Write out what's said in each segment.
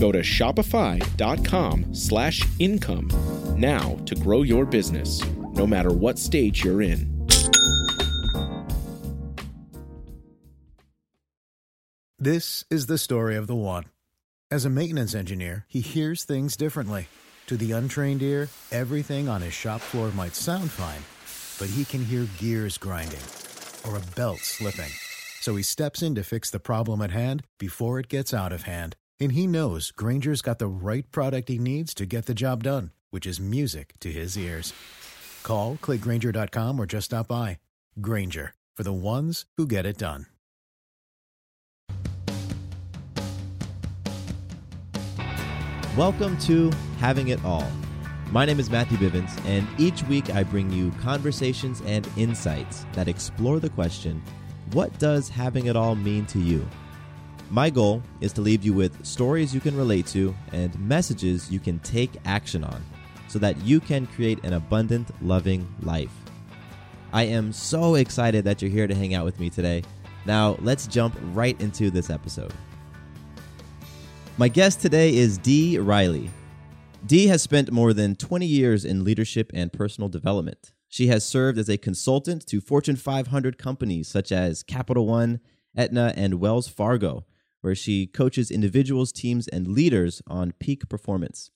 Go to shopify.com slash income now to grow your business, no matter what stage you're in. This is the story of the one. As a maintenance engineer, he hears things differently. To the untrained ear, everything on his shop floor might sound fine, but he can hear gears grinding or a belt slipping. So he steps in to fix the problem at hand before it gets out of hand. And he knows Grainger's got the right product he needs to get the job done, which is music to his ears. Call, clickgrainger.com, or just stop by. Granger, for the ones who get it done. Welcome to Having It All. My name is Matthew Bivens, and each week I bring you conversations and insights that explore the question what does having it all mean to you? My goal is to leave you with stories you can relate to and messages you can take action on so that you can create an abundant, loving life. I am so excited that you're here to hang out with me today. Now, let's jump right into this episode. My guest today is Dee Riley. Dee has spent more than 20 years in leadership and personal development. She has served as a consultant to Fortune 500 companies such as Capital One, Aetna, and Wells Fargo, where she coaches individuals, teams, and leaders on peak performance.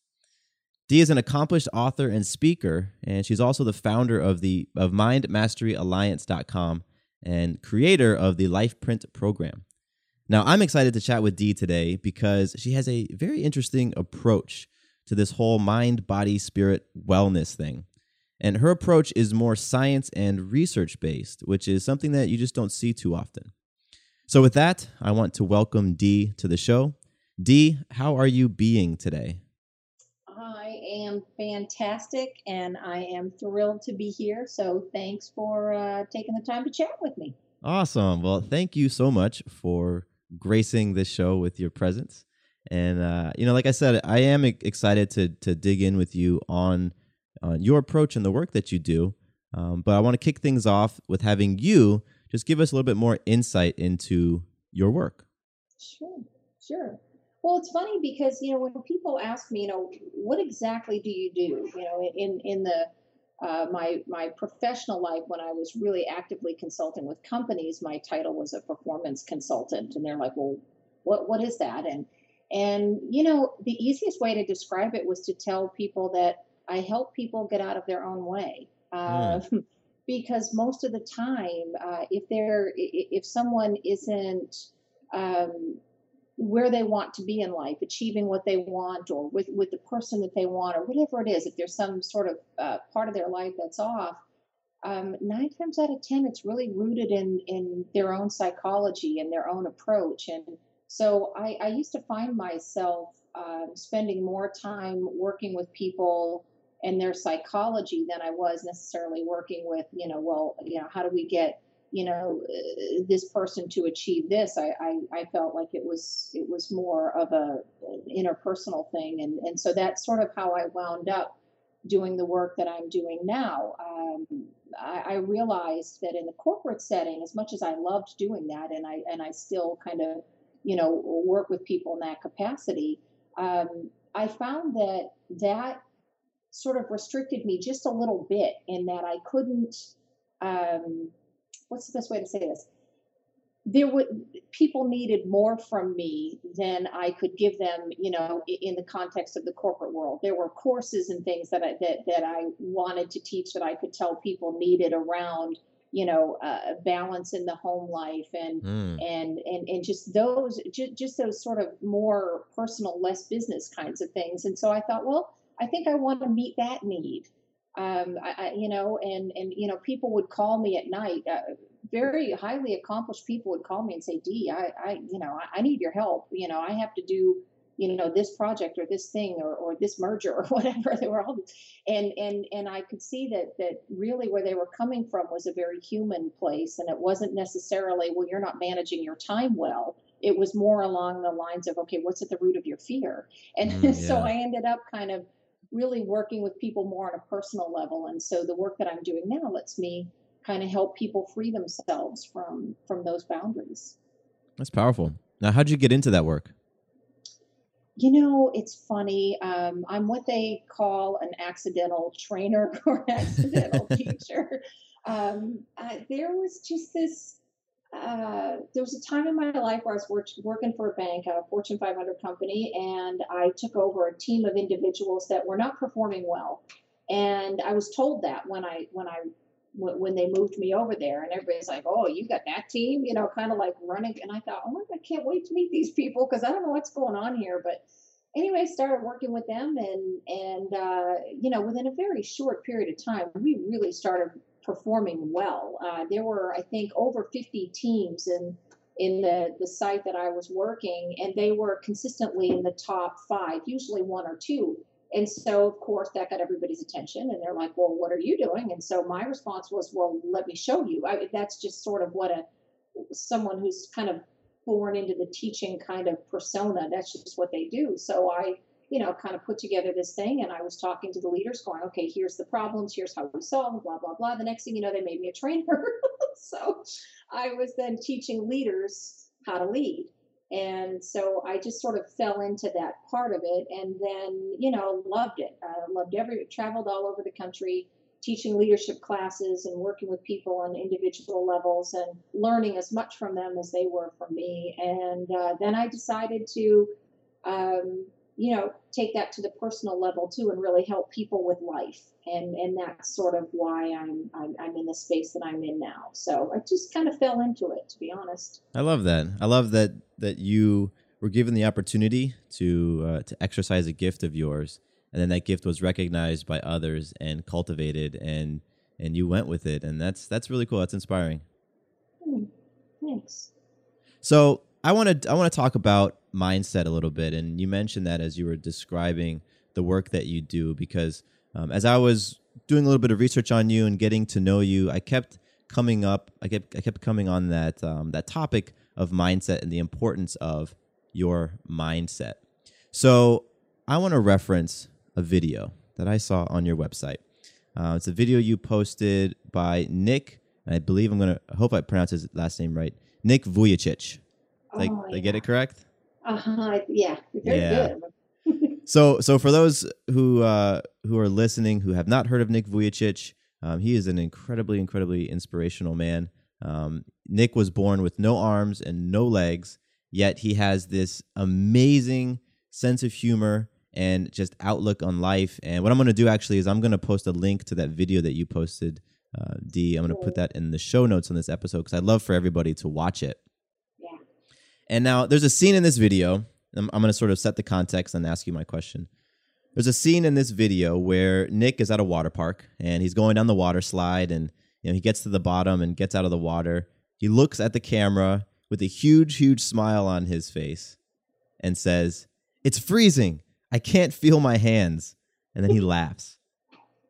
Dee is an accomplished author and speaker, and she's also the founder of the of MindMasteryAlliance.com and creator of the LifePrint program. Now, I'm excited to chat with Dee today because she has a very interesting approach to this whole mind, body, spirit wellness thing. And her approach is more science and research based, which is something that you just don't see too often. So, with that, I want to welcome Dee to the show. Dee, how are you being today? I am fantastic and I am thrilled to be here. So, thanks for uh, taking the time to chat with me. Awesome. Well, thank you so much for gracing this show with your presence. And uh, you know, like I said, I am excited to to dig in with you on on your approach and the work that you do. Um, but I want to kick things off with having you just give us a little bit more insight into your work. Sure, sure. Well, it's funny because you know when people ask me, you know, what exactly do you do? You know, in in the uh, my my professional life when I was really actively consulting with companies, my title was a performance consultant, and they're like, "Well, what what is that?" And and you know, the easiest way to describe it was to tell people that I help people get out of their own way. Uh, mm. Because most of the time, uh, if they're if someone isn't um, where they want to be in life, achieving what they want, or with, with the person that they want, or whatever it is, if there's some sort of uh, part of their life that's off, um, nine times out of ten, it's really rooted in in their own psychology and their own approach. And so I, I used to find myself um, spending more time working with people and their psychology than I was necessarily working with, you know, well, you know, how do we get you know uh, this person to achieve this? I, I, I felt like it was it was more of a interpersonal thing. And and so that's sort of how i wound up doing the work that i'm doing now. Um, I, I realized that in the corporate setting as much as i loved doing that and i and i still kind of you know work with people in that capacity um, i found that that sort of restricted me just a little bit in that i couldn't um, what's the best way to say this? There would people needed more from me than I could give them, you know, in the context of the corporate world. There were courses and things that I that that I wanted to teach that I could tell people needed around, you know uh, balance in the home life and mm. and and and just those just, just those sort of more personal less business kinds of things and so i thought well i think i want to meet that need. Um, I, I, you know and and you know people would call me at night uh, very highly accomplished people would call me and say dee i i you know I, I need your help. You know i have to do you know this project or this thing or, or this merger or whatever they were all. And and and i could see that that really where they were coming from was a very human place and it wasn't necessarily well you're not managing your time well. It was more along the lines of okay what's at the root of your fear? And mm, yeah. so i ended up kind of really working with people more on a personal level and so the work that i'm doing now lets me kind of help people free themselves from from those boundaries that's powerful now how'd you get into that work you know, it's funny. Um, I'm what they call an accidental trainer or accidental teacher. Um, uh, there was just this. Uh, there was a time in my life where I was work, working for a bank, a Fortune 500 company, and I took over a team of individuals that were not performing well. And I was told that when I when I when they moved me over there and everybody's like oh you got that team you know kind of like running and i thought oh my god i can't wait to meet these people because i don't know what's going on here but anyway started working with them and and uh, you know within a very short period of time we really started performing well uh, there were i think over 50 teams in in the the site that i was working and they were consistently in the top five usually one or two and so, of course, that got everybody's attention, and they're like, "Well, what are you doing?" And so my response was, "Well, let me show you." I, that's just sort of what a someone who's kind of born into the teaching kind of persona. That's just what they do. So I, you know, kind of put together this thing, and I was talking to the leaders, going, "Okay, here's the problems. Here's how we solve them." Blah blah blah. The next thing you know, they made me a trainer. so I was then teaching leaders how to lead. And so I just sort of fell into that part of it and then, you know, loved it. I loved every, traveled all over the country teaching leadership classes and working with people on individual levels and learning as much from them as they were from me. And uh, then I decided to, um, you know, take that to the personal level too and really help people with life. And, and that's sort of why I'm, I'm, I'm in the space that I'm in now. So I just kind of fell into it, to be honest. I love that. I love that that you were given the opportunity to uh, to exercise a gift of yours, and then that gift was recognized by others and cultivated, and and you went with it, and that's that's really cool. That's inspiring. Hmm. Thanks. So I want to I want to talk about mindset a little bit, and you mentioned that as you were describing the work that you do, because um, as I was doing a little bit of research on you and getting to know you, I kept coming up. I kept I kept coming on that um, that topic of mindset and the importance of your mindset. So I want to reference a video that I saw on your website. Uh, it's a video you posted by Nick. I believe I'm gonna. I hope I pronounce his last name right. Nick Vujicic. Like, oh, yeah. I get it correct? Uh huh. Yeah. Very yeah. good. so, so for those who uh, who are listening who have not heard of Nick Vujicic, um, he is an incredibly, incredibly inspirational man. Um, Nick was born with no arms and no legs, yet he has this amazing sense of humor and just outlook on life. And what I'm going to do actually is I'm going to post a link to that video that you posted, uh, Dee. I'm going to put that in the show notes on this episode because I'd love for everybody to watch it. And now there's a scene in this video. I'm, I'm going to sort of set the context and ask you my question. There's a scene in this video where Nick is at a water park and he's going down the water slide and you know he gets to the bottom and gets out of the water he looks at the camera with a huge, huge smile on his face and says, It's freezing. I can't feel my hands. And then he laughs.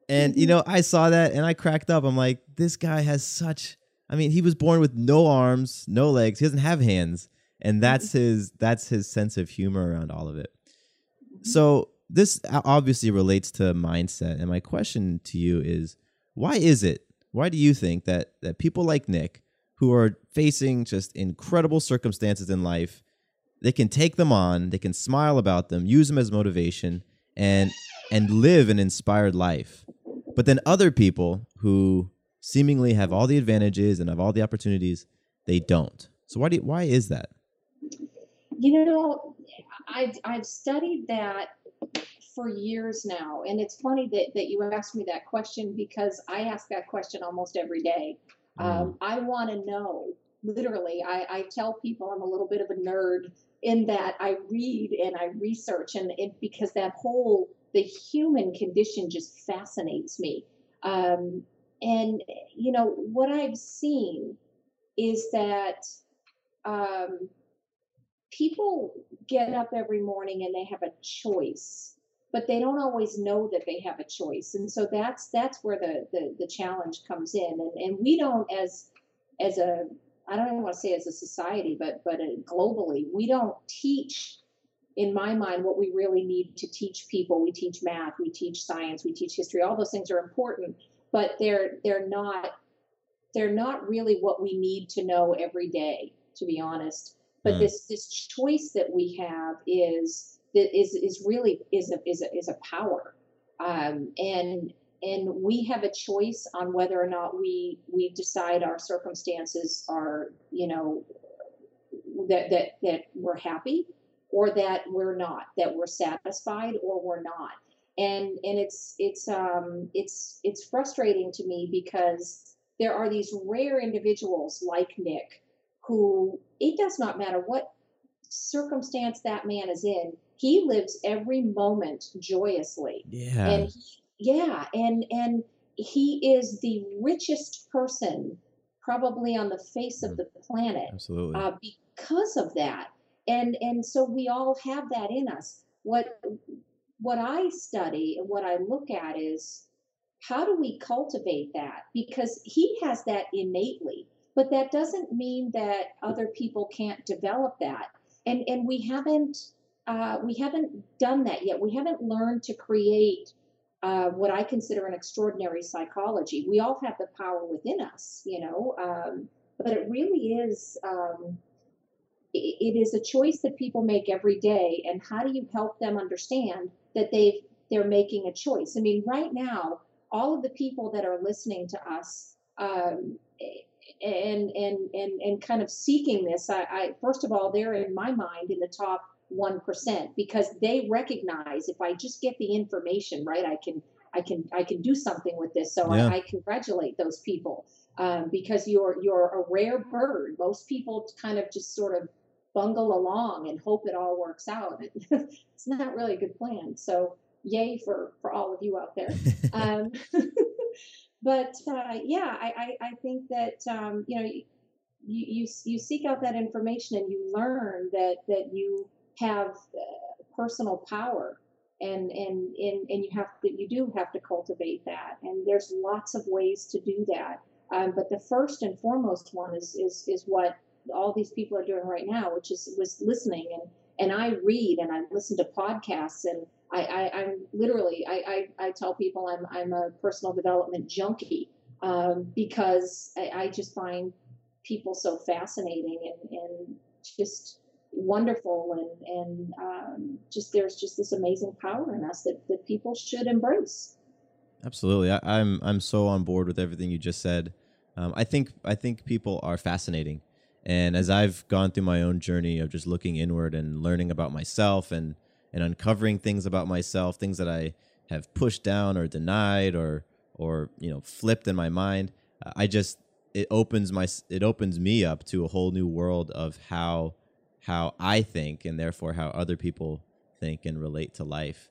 And, you know, I saw that and I cracked up. I'm like, this guy has such, I mean, he was born with no arms, no legs. He doesn't have hands. And mm-hmm. that's his, that's his sense of humor around all of it. So this obviously relates to mindset. And my question to you is, why is it, why do you think that, that people like Nick who are facing just incredible circumstances in life. They can take them on, they can smile about them, use them as motivation, and and live an inspired life. But then other people who seemingly have all the advantages and have all the opportunities, they don't. So why do you, why is that? You know, I've I've studied that for years now, and it's funny that that you asked me that question because I ask that question almost every day Um, mm. I want to know. Literally, I, I tell people I'm a little bit of a nerd in that I read and I research, and it, because that whole the human condition just fascinates me. Um, and you know what I've seen is that um, people get up every morning and they have a choice but they don't always know that they have a choice. And so that's that's where the the, the challenge comes in. And, and we don't as as a i don't even want to say as a society but but globally we don't teach in my mind what we really need to teach people. We teach math we teach science we teach history. All those things are important but they're they're not they're not really what we need to know every day to be honest but mm. this this choice that we have is is is really is a is a, is a power um, and and we have a choice on whether or not we we decide our circumstances are you know that that that we're happy or that we're not that we're satisfied or we're not and and it's it's um it's it's frustrating to me because there are these rare individuals like Nick who it does not matter what circumstance that man is in he lives every moment joyously. Yeah. And he, yeah and and he is the richest person probably on the face of mm. the planet absolutely. uh, because of that. And and so we all have that in us. What what i study and what i look at is how do we cultivate that? Because he has that innately but that doesn't mean that other people can't develop that. And and we haven't uh, we haven't done that yet. We haven't learned to create uh, what i consider an extraordinary psychology. We all have the power within us you know um, but it really is um, it is a choice that people make every day. And how do you help them understand that they've they're making a choice? I mean right now all of the people that are listening to us um, and and and and kind of seeking this I, I first of all they're in my mind in the top 1% because they recognize if i just get the information right i can i can i can do something with this. So yeah. I, I, congratulate those people um, because you're you're a rare bird. Most people kind of just sort of bungle along and hope it all works out. It's not really a good plan. So yay for for all of you out there. Um, but uh, yeah, I, I, I, think that um, you know you, you you seek out that information and you learn that that you have uh, personal power and and and and you have you do have to cultivate that. And there's lots of ways to do that. Um, but the first and foremost one is is is what all these people are doing right now which is was listening. And and I read and I listen to podcasts and I, am literally I, I, I tell people I'm I'm a personal development junkie um, because I, I, just find people so fascinating and, and just wonderful and and um, just there's just this amazing power in us that, that people should embrace. Absolutely, I, am I'm, I'm so on board with everything you just said. Um, I think I think people are fascinating, and as I've gone through my own journey of just looking inward and learning about myself and and uncovering things about myself, things that I have pushed down or denied or or you know flipped in my mind. Uh, I just it opens my it opens me up to a whole new world of how how I think and therefore how other people think and relate to life.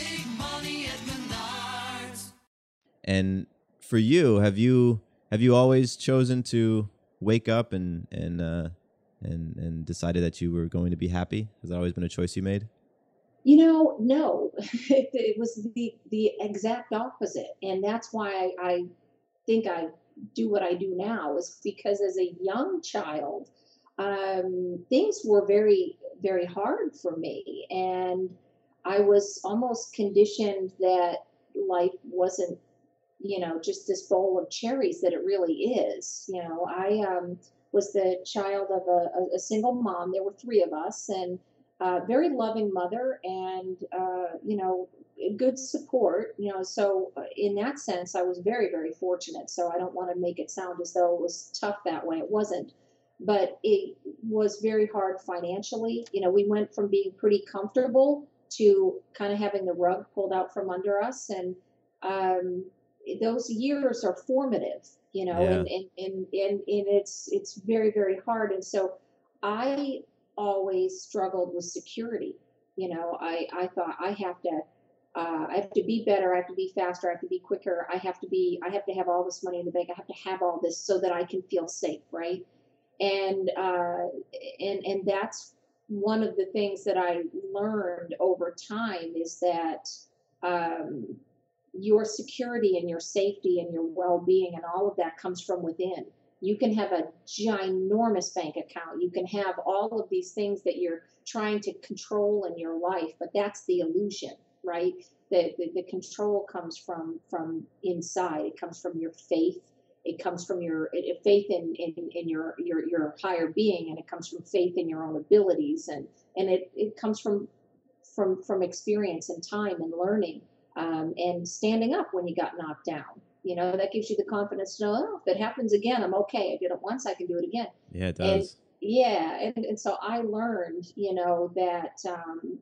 And for you, have you have you always chosen to wake up and and uh, and and decided that you were going to be happy? Has that always been a choice you made? You know, no, it, it, was the the exact opposite, and that's why I, I think I do what I do now is because as a young child, um, things were very very hard for me, and I was almost conditioned that life wasn't you know, just this bowl of cherries that it really is. You know, I um, was the child of a, a, single mom. There were three of us, and uh, very loving mother, and uh, you know, good support. You know, so uh, in that sense, I was very, very fortunate. So I don't want to make it sound as though it was tough that way. It wasn't. But it was very hard financially. You know, we went from being pretty comfortable to kind of having the rug pulled out from under us, and um, those years are formative, you know, yeah. and, and, and, and, and it's, it's very, very hard. And so I always struggled with security. You know, I, I thought I have to, uh, I have to be better. I have to be faster. I have to be quicker. I have to be, I have to have all this money in the bank. I have to have all this so that I can feel safe. Right. And, uh, and, and that's one of the things that I learned over time is that, um, your security and your safety and your well-being and all of that comes from within. You can have a ginormous bank account. You can have all of these things that you're trying to control in your life but that's the illusion right? The, the, the control comes from from inside. It comes from your faith. It comes from your faith in, in, in your, your your higher being and it comes from faith in your own abilities. And and it, it comes from from from experience and time and learning um, and standing up when you got knocked down. You know, that gives you the confidence to know, oh, if it happens again, I'm okay. I did it once, I can do it again. Yeah, it does. And, yeah, and, and so I learned, you know, that um,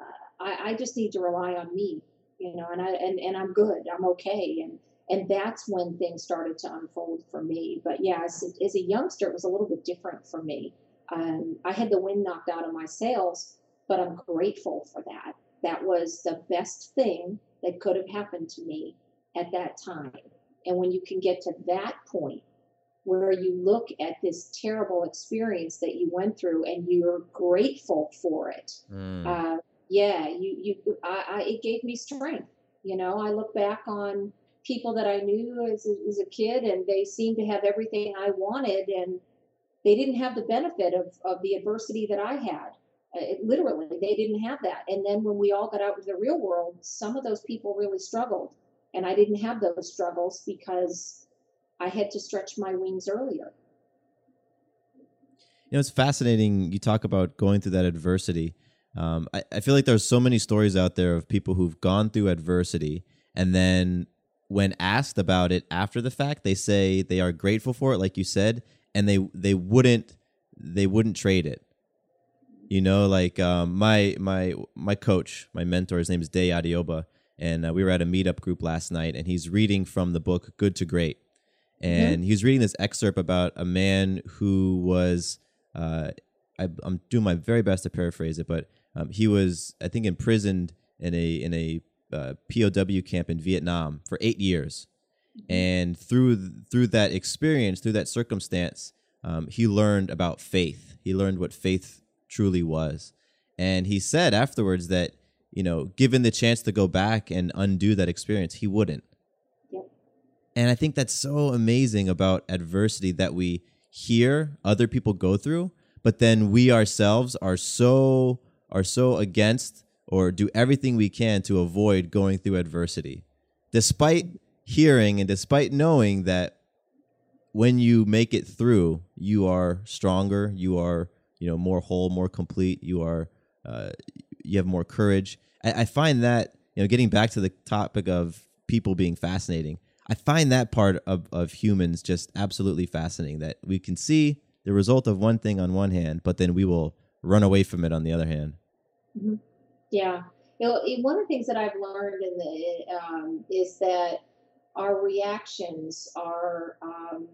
uh, I, I just need to rely on me, you know, and I and, and I'm good, I'm okay, and and that's when things started to unfold for me. But yeah, as, as a youngster, it was a little bit different for me. Um, I had the wind knocked out of my sails, but I'm grateful for that. That was the best thing that could have happened to me at that time. And when you can get to that point where you look at this terrible experience that you went through and you're grateful for it, mm. uh, yeah, you you I, I, it gave me strength. You know, I look back on people that I knew as a, as a kid, and they seemed to have everything I wanted, and they didn't have the benefit of of the adversity that I had. Uh, it, literally, they didn't have that. And then when we all got out into the real world, some of those people really struggled. And I didn't have those struggles because I had to stretch my wings earlier. You know, it's fascinating. You talk about going through that adversity. Um, I, I feel like there's so many stories out there of people who've gone through adversity and then when asked about it after the fact, they say they are grateful for it, like you said, and they they wouldn't they wouldn't trade it. You know, like um, my my my coach, my mentor, his name is Day Adioba, and uh, we were at a meetup group last night, and he's reading from the book Good to Great, and mm-hmm. he was reading this excerpt about a man who was, uh, I, am doing my very best to paraphrase it, but um, he was, I think, imprisoned in a in a uh, POW camp in Vietnam for eight years, mm-hmm. and through through that experience, through that circumstance, um, he learned about faith. He learned what faith truly was. And he said afterwards that, you know, given the chance to go back and undo that experience, he wouldn't. Yep. And I think that's so amazing about adversity that we hear other people go through, but then we ourselves are so are so against or do everything we can to avoid going through adversity. Despite hearing and despite knowing that when you make it through, you are stronger, you are you know more whole, more complete. You are uh, you have more courage. I, I find that you know getting back to the topic of people being fascinating. I find that part of, of humans just absolutely fascinating that we can see the result of one thing on one hand, but then we will run away from it on the other hand. Mm-hmm. Yeah. You know, one of the things that I've learned in the, um, is that our reactions are um,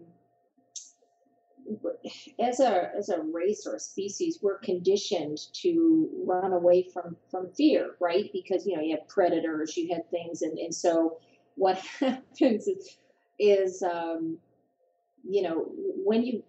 as a as a race or a species, we're conditioned to run away from from fear, right? Because you know you have predators, you had things, and and so what happens is, is um, you know when you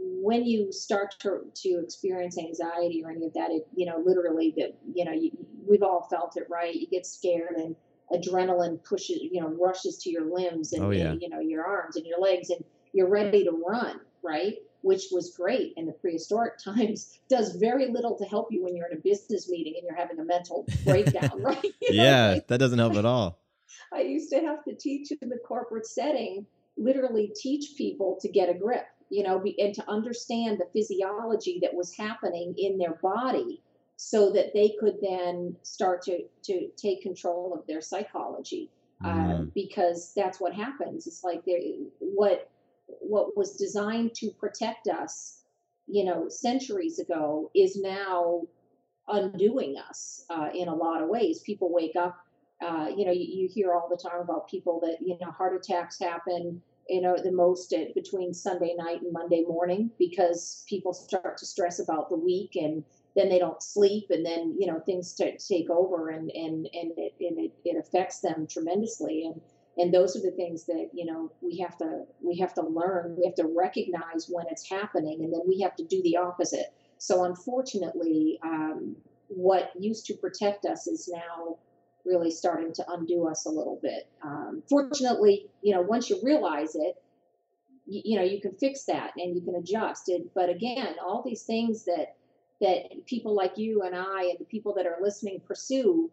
when you start to, to experience anxiety or any of that, it you know literally that you know you, we've all felt it, right? You get scared and adrenaline pushes, you know, rushes to your limbs and, oh, yeah. and you know your arms and your legs, and you're ready to run right? Which was great in the prehistoric times, does very little to help you when you're in a business meeting and you're having a mental breakdown, right? You know, yeah, that doesn't help at all. I used to have to teach in the corporate setting, literally teach people to get a grip, you know, be, and to understand the physiology that was happening in their body so that they could then start to, to take control of their psychology. Uh, mm. Uh, because that's what happens. It's like they what what was designed to protect us, you know, centuries ago is now undoing us uh, in a lot of ways. People wake up, uh, you know, you, you, hear all the time about people that, you know, heart attacks happen, you know, the most at, between Sunday night and Monday morning because people start to stress about the week and then they don't sleep and then, you know, things start to take over and, and, and, it, and it, it affects them tremendously. And, and those are the things that you know we have to we have to learn we have to recognize when it's happening and then we have to do the opposite so unfortunately, um, what used to protect us is now really starting to undo us a little bit. Um, fortunately, you know, once you realize it, you, you, know, you can fix that and you can adjust it. But again, all these things that that people like you and I and the people that are listening pursue,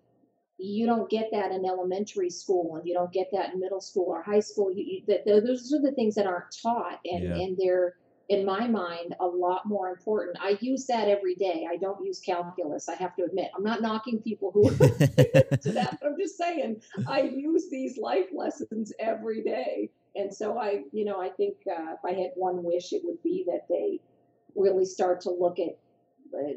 you don't get that in elementary school and you don't get that in middle school or high school. You, you, that those are the things that aren't taught, and yeah. and they're in my mind a lot more important. I use that every day. I don't use calculus. I have to admit, I'm not knocking people who are to that. I'm just saying I use these life lessons every day. And so I, you know, I think uh, if I had one wish, it would be that they really start to look at uh,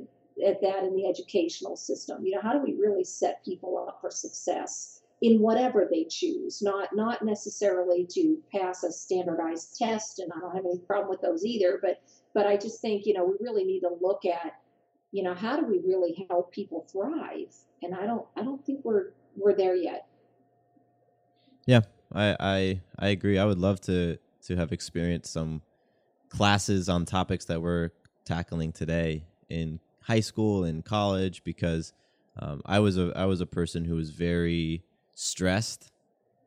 at that in the educational system. You know, how do we really set people up for success? in whatever they choose, not not necessarily to pass a standardized test, and I don't have any problem with those either. But but I just think you know we really need to look at you know how do we really help people thrive, and I don't I don't think we're we're there yet. Yeah, I I I agree. I would love to to have experienced some classes on topics that we're tackling today in high school and college because um, I was a I was a person who was very stressed.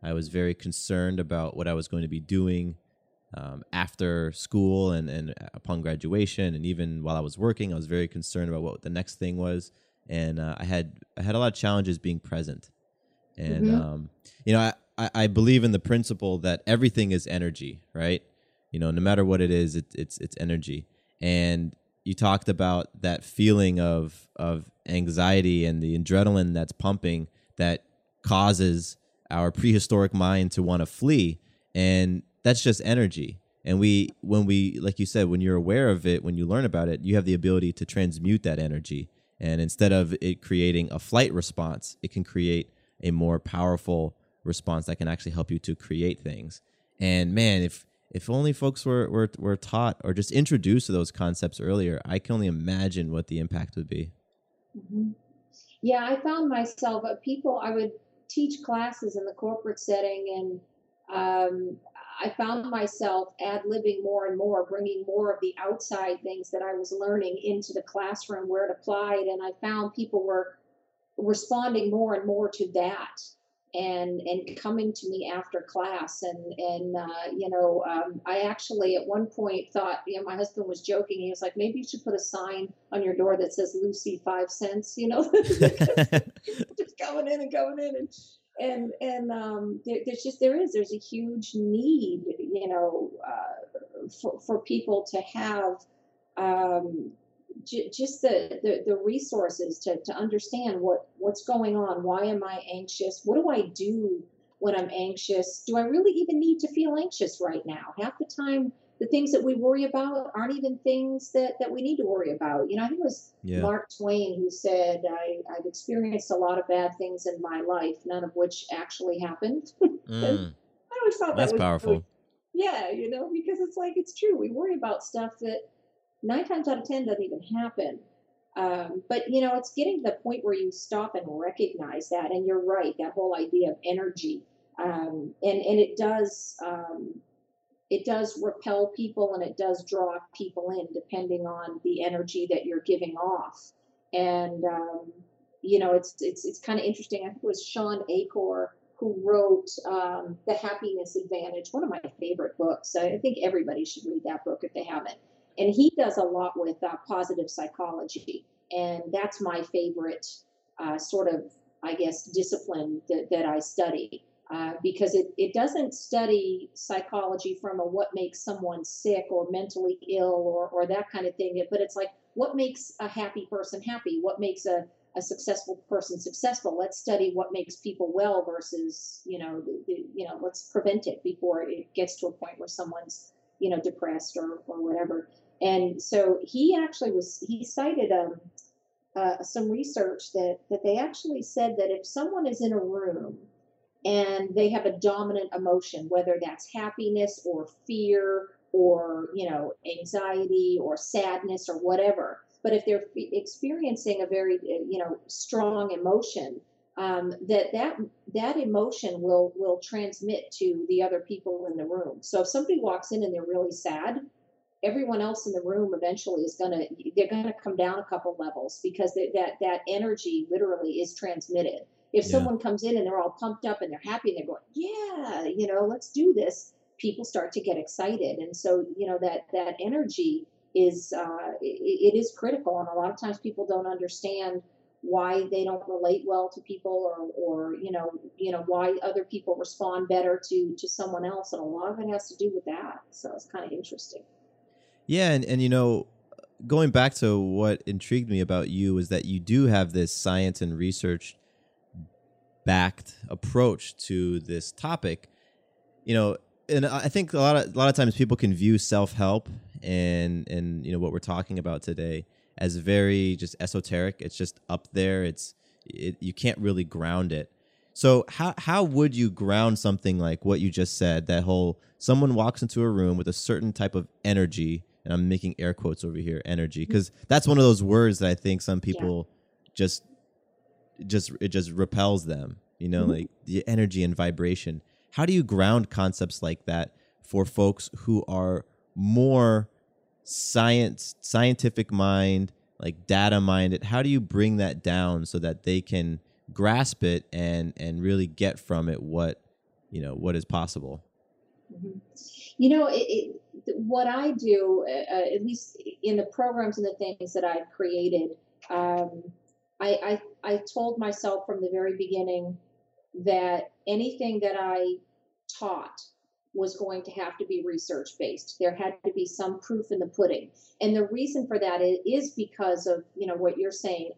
I was very concerned about what I was going to be doing um, after school and, and upon graduation, and even while I was working, I was very concerned about what the next thing was. And uh, I had I had a lot of challenges being present. And mm-hmm. um, you know, I, I believe in the principle that everything is energy, right? You know, no matter what it is, it, it's it's energy. And you talked about that feeling of of anxiety and the adrenaline that's pumping that causes our prehistoric mind to want to flee and that's just energy. And we when we like you said when you're aware of it when you learn about it you have the ability to transmute that energy. And instead of it creating a flight response it can create a more powerful response that can actually help you to create things. And man if if only folks were, were, were taught or just introduced to those concepts earlier i can only imagine what the impact would be mm-hmm. yeah i found myself uh, people i would teach classes in the corporate setting and um, I found myself ad libbing more and more, bringing more of the outside things that I was learning into the classroom where it applied. And I found people were responding more and more to that and and coming to me after class and and uh, you know um, I actually at one point thought you know my husband was joking. He was like maybe you should put a sign on your door that says Lucy five cents you know? Just going in and going in and and and um, there, there's just there is there's a huge need you know uh, for for people to have um, just the, the, the resources to, to understand what what's going on. Why am i anxious? What do i do when i'm anxious? Do i really even need to feel anxious right now? Half the time the things that we worry about aren't even things that, that we need to worry about. You know i think it was yeah. mark twain who said I, i've experienced a lot of bad things in my life none of which actually happened. Mm. i always thought that's that was powerful. Yeah you know because it's like it's true. We worry about stuff that nine times out of ten doesn't even happen. Um, but you know, it's getting to the point where you stop and recognize that, and you're right. That whole idea of energy, um, and and it does um, it does repel people, and it does draw people in, depending on the energy that you're giving off. And um, you know, it's it's it's kind of interesting. I think it was Shawn Achor who wrote um, The Happiness Advantage, one of my favorite books. I think everybody should read that book if they haven't and he does a lot with uh, positive psychology and that's my favorite uh, sort of i guess discipline that, that i study uh, because it, it doesn't study psychology from a what makes someone sick or mentally ill or, or that kind of thing, but it's like what makes a happy person happy? What makes a, a successful person successful? Let's study what makes people well versus, you know, the, the, you know, let's prevent it before it gets to a point where someone's, you know, depressed or, or whatever. And so he actually was, he cited um, uh, some research that, that they actually said that if someone is in a room and they have a dominant emotion, whether that's happiness or fear or you know anxiety or sadness or whatever but if they're experiencing a very uh, you know strong emotion um, that that that emotion will will transmit to the other people in the room. So if somebody walks in and they're really sad everyone else in the room eventually is going to they're to come down a couple levels because that that energy literally is transmitted. If yeah. someone comes in and they're all pumped up and they're happy and they're going yeah you know let's do this people start to get excited. And so you know that that energy is uh, it, it is critical. And a lot of times people don't understand why they don't relate well to people or or you know you know why other people respond better to to someone else. And a lot of it has to do with that. So it's kind of interesting. Yeah and, and you know going back to what intrigued me about you is that you do have this science and research backed approach to this topic. You know and I think a lot of a lot of times people can view self help and and you know what we're talking about today as very just esoteric. It's just up there. It's it, you can't really ground it. So how how would you ground something like what you just said? That whole someone walks into a room with a certain type of energy, and I'm making air quotes over here, energy, because that's one of those words that I think some people yeah. just just it just repels them. You know, mm-hmm. like the energy and vibration how do you ground concepts like that for folks who are more science scientific mind like data minded how do you bring that down so that they can grasp it and and really get from it what you know what is possible mm-hmm. you know it, it, what i do uh, uh at least in the programs and the things that i've created um, I, I i told myself from the very beginning that anything that I taught was going to have to be research based. There had to be some proof in the pudding. And the reason for that is because of, you know, what you're saying.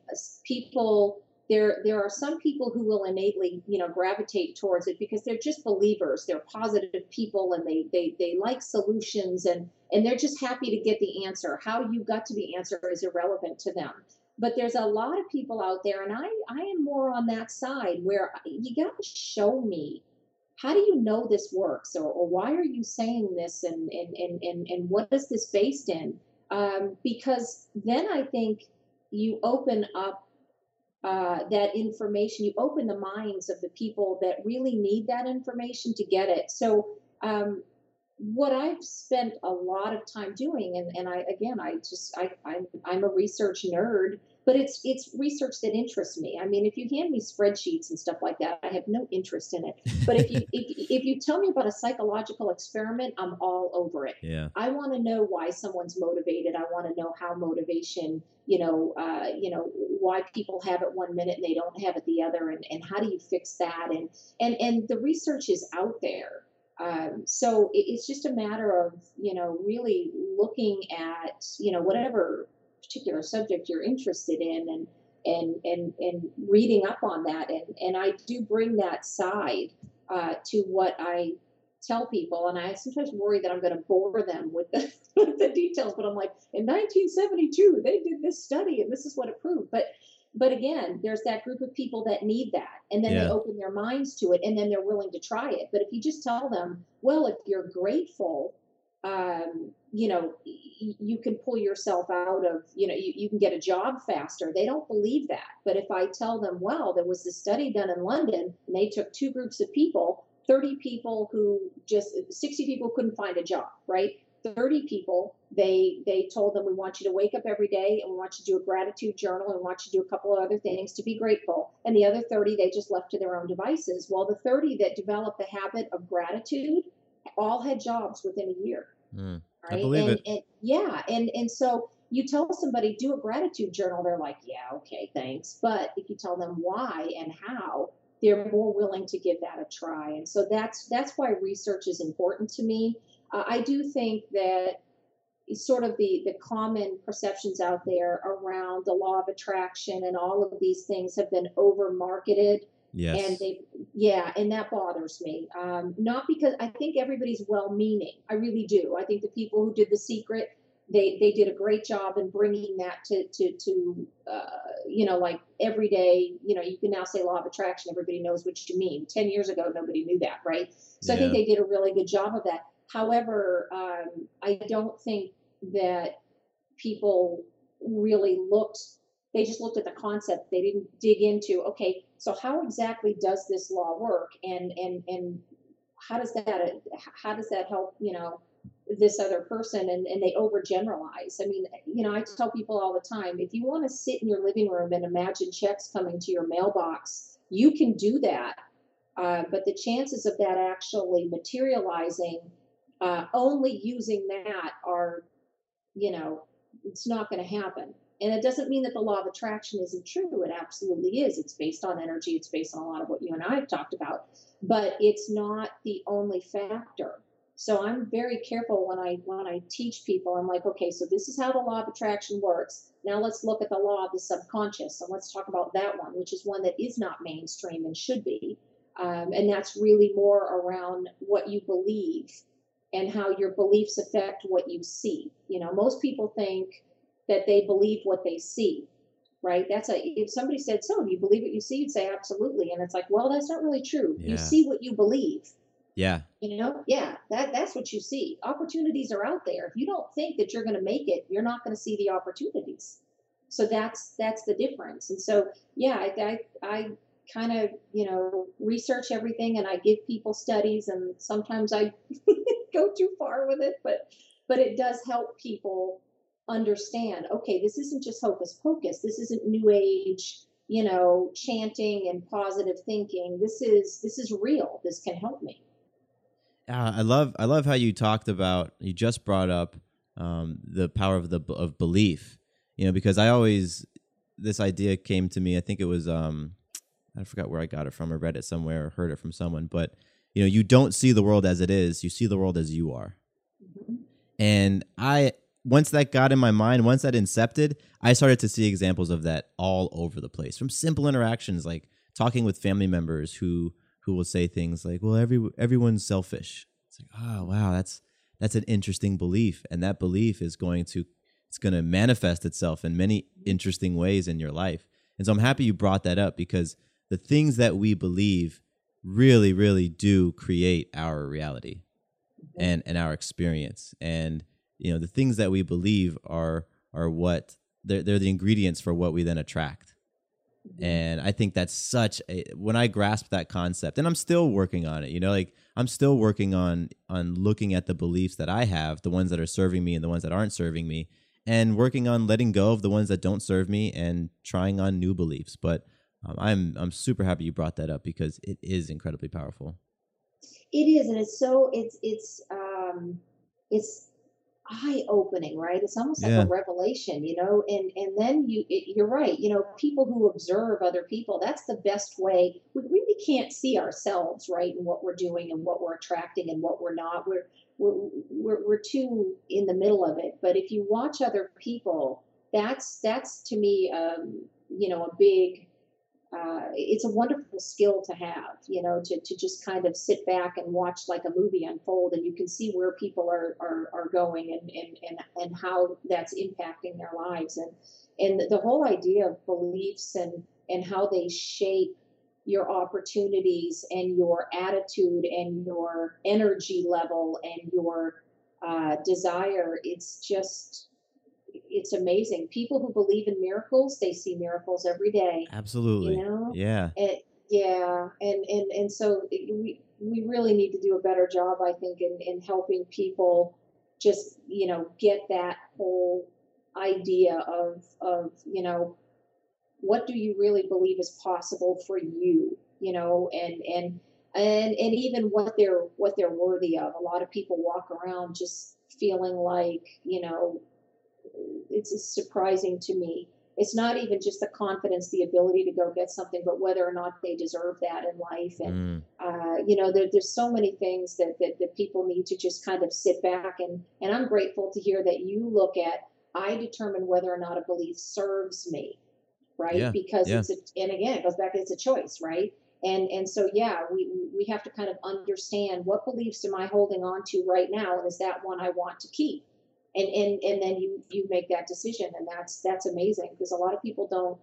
People there there are some people who will innately, you know, gravitate towards it because they're just believers. They're positive people and they they they like solutions and and they're just happy to get the answer. How you got to the answer is irrelevant to them but there's a lot of people out there and i i am more on that side where you got to show me how do you know this works? Or, or why are you saying this and and, and and and what is this based in? Um, because then i think you open up uh, that information you open the minds of the people that really need that information to get it. So um, what I've spent a lot of time doing, and, and I again, I just I, I'm I'm a research nerd, but it's it's research that interests me. I mean, if you hand me spreadsheets and stuff like that, I have no interest in it. But if you if, if you tell me about a psychological experiment, I'm all over it. Yeah. I want to know why someone's motivated. I want to know how motivation, you know, uh, you know, why people have it one minute and they don't have it the other, and, and how do you fix that? And and and the research is out there. Um, so it's just a matter of you know really looking at you know whatever particular subject you're interested in and and and and reading up on that and and I do bring that side uh, to what I tell people and I sometimes worry that I'm going to bore them with the, with the details but I'm like in 1972 they did this study and this is what it proved but but again, there's that group of people that need that. And then yeah. they open their minds to it and then they're willing to try it. But if you just tell them, well, if you're grateful, um, you know, you can pull yourself out of, you know, you, you can get a job faster. They don't believe that. But if I tell them, well, there was this study done in London and they took two groups of people, 30 people who just, 60 people couldn't find a job, right? 30 people they they told them we want you to wake up every day and we want you to do a gratitude journal and we want you to do a couple of other things to be grateful and the other 30 they just left to their own devices while the 30 that developed the habit of gratitude all had jobs within a year mm, right I believe and, it. and yeah and and so you tell somebody do a gratitude journal they're like yeah okay thanks but if you tell them why and how they're more willing to give that a try. And so that's that's why research is important to me. Uh, I do think that sort of the the common perceptions out there around the law of attraction and all of these things have been over marketed Yes. and they yeah and that bothers me um, not because i think everybody's well meaning i really do i think the people who did the secret they they did a great job in bringing that to to to uh, you know like every day you know you can now say law of attraction everybody knows what you mean 10 years ago nobody knew that right so i think they did a really good job of that however um, i don't think that people really looked they just looked at the concept. They didn't dig into okay so how exactly does this law work? And and and how does that how does that help you know this other person? And, and they overgeneralize. I mean you know i tell people all the time if you want to sit in your living room and imagine checks coming to your mailbox you can do that. Uh, but the chances of that actually materializing uh, only using that are you know it's not going to happen and it doesn't mean that the law of attraction isn't true. It absolutely is. It's based on energy. It's based on a lot of what you and I have talked about, but it's not the only factor. So I'm very careful when I when I teach people. I'm like, okay, so this is how the law of attraction works. Now let's look at the law of the subconscious and let's talk about that one, which is one that is not mainstream and should be. Um, and that's really more around what you believe and how your beliefs affect what you see. You know, most people think that they believe what they see right? That's a if somebody said so do you believe what you see? You'd say absolutely. And it's like well that's not really true. Yeah. you see what you believe. Yeah. you know? Yeah. That that's what you see. Opportunities are out there. If you don't think that you're going to make it you're not going to see the opportunities. So that's that's the difference. And so yeah i i, I kind of you know research everything and i give people studies and sometimes i go too far with it but but it does help people understand okay this isn't just hocus pocus this isn't new age you know chanting and positive thinking this is this is real this can help me Uh, I love I love how you talked about you just brought up um, the power of the of belief. You know, because I always this idea came to me. I think it was um, I forgot where I got it from. or read it somewhere or heard it from someone. But you know, you don't see the world as it is. You see the world as you are. And I once that got in my mind, once that incepted, I started to see examples of that all over the place. From simple interactions like talking with family members who who will say things like, "Well, every everyone's selfish." It's like, "Oh, wow, that's that's an interesting belief." And that belief is going to it's going to manifest itself in many interesting ways in your life. And so I'm happy you brought that up because the things that we believe really really do create our reality and and our experience and you know the things that we believe are are what they're, they're the ingredients for what we then attract. And i think that's such a when i grasp that concept and i'm still working on it you know like i'm still working on on looking at the beliefs that i have the ones that are serving me and the ones that aren't serving me and working on letting go of the ones that don't serve me and trying on new beliefs. But um, i'm i'm super happy you brought that up because it is incredibly powerful. It is and it's so it's it's um it's eye opening right it's almost like Yeah. a revelation you know and and then you it, you're right you know people who observe other people that's the best way we really can't see ourselves right and what we're doing and what we're attracting and what we're not we're we're we're, we're too in the middle of it but if you watch other people that's that's to me um you know a big uh, it's a wonderful skill to have, you know, to, to just kind of sit back and watch like a movie unfold and you can see where people are, are, are going and, and, and, and how that's impacting their lives. And, and the whole idea of beliefs and, and how they shape your opportunities and your attitude and your energy level and your uh, desire, it's just, it's amazing. People who believe in miracles, they see miracles every day. absolutely You know? yeah It, yeah, and and and so we we really need to do a better job, I think, in in helping people just you know get that whole idea of of you know what do you really believe is possible for you, you know, and and and and even what they're what they're worthy of. A lot of people walk around just feeling like you know it's surprising to me it's not even just the confidence, the ability to go get something, but whether or not they deserve that in life. And, mm. uh, you know, there, there's so many things that, that, that people need to just kind of sit back. And, and I'm grateful to hear that you look at, I determine whether or not a belief serves me, right? Yeah. Because yeah. it's a, and again, it goes back, it's a choice, right? And, and so, yeah, we, we have to kind of understand what beliefs am I holding on to right now? And is that one I want to keep? And and and then you you make that decision and that's that's amazing because a lot of people don't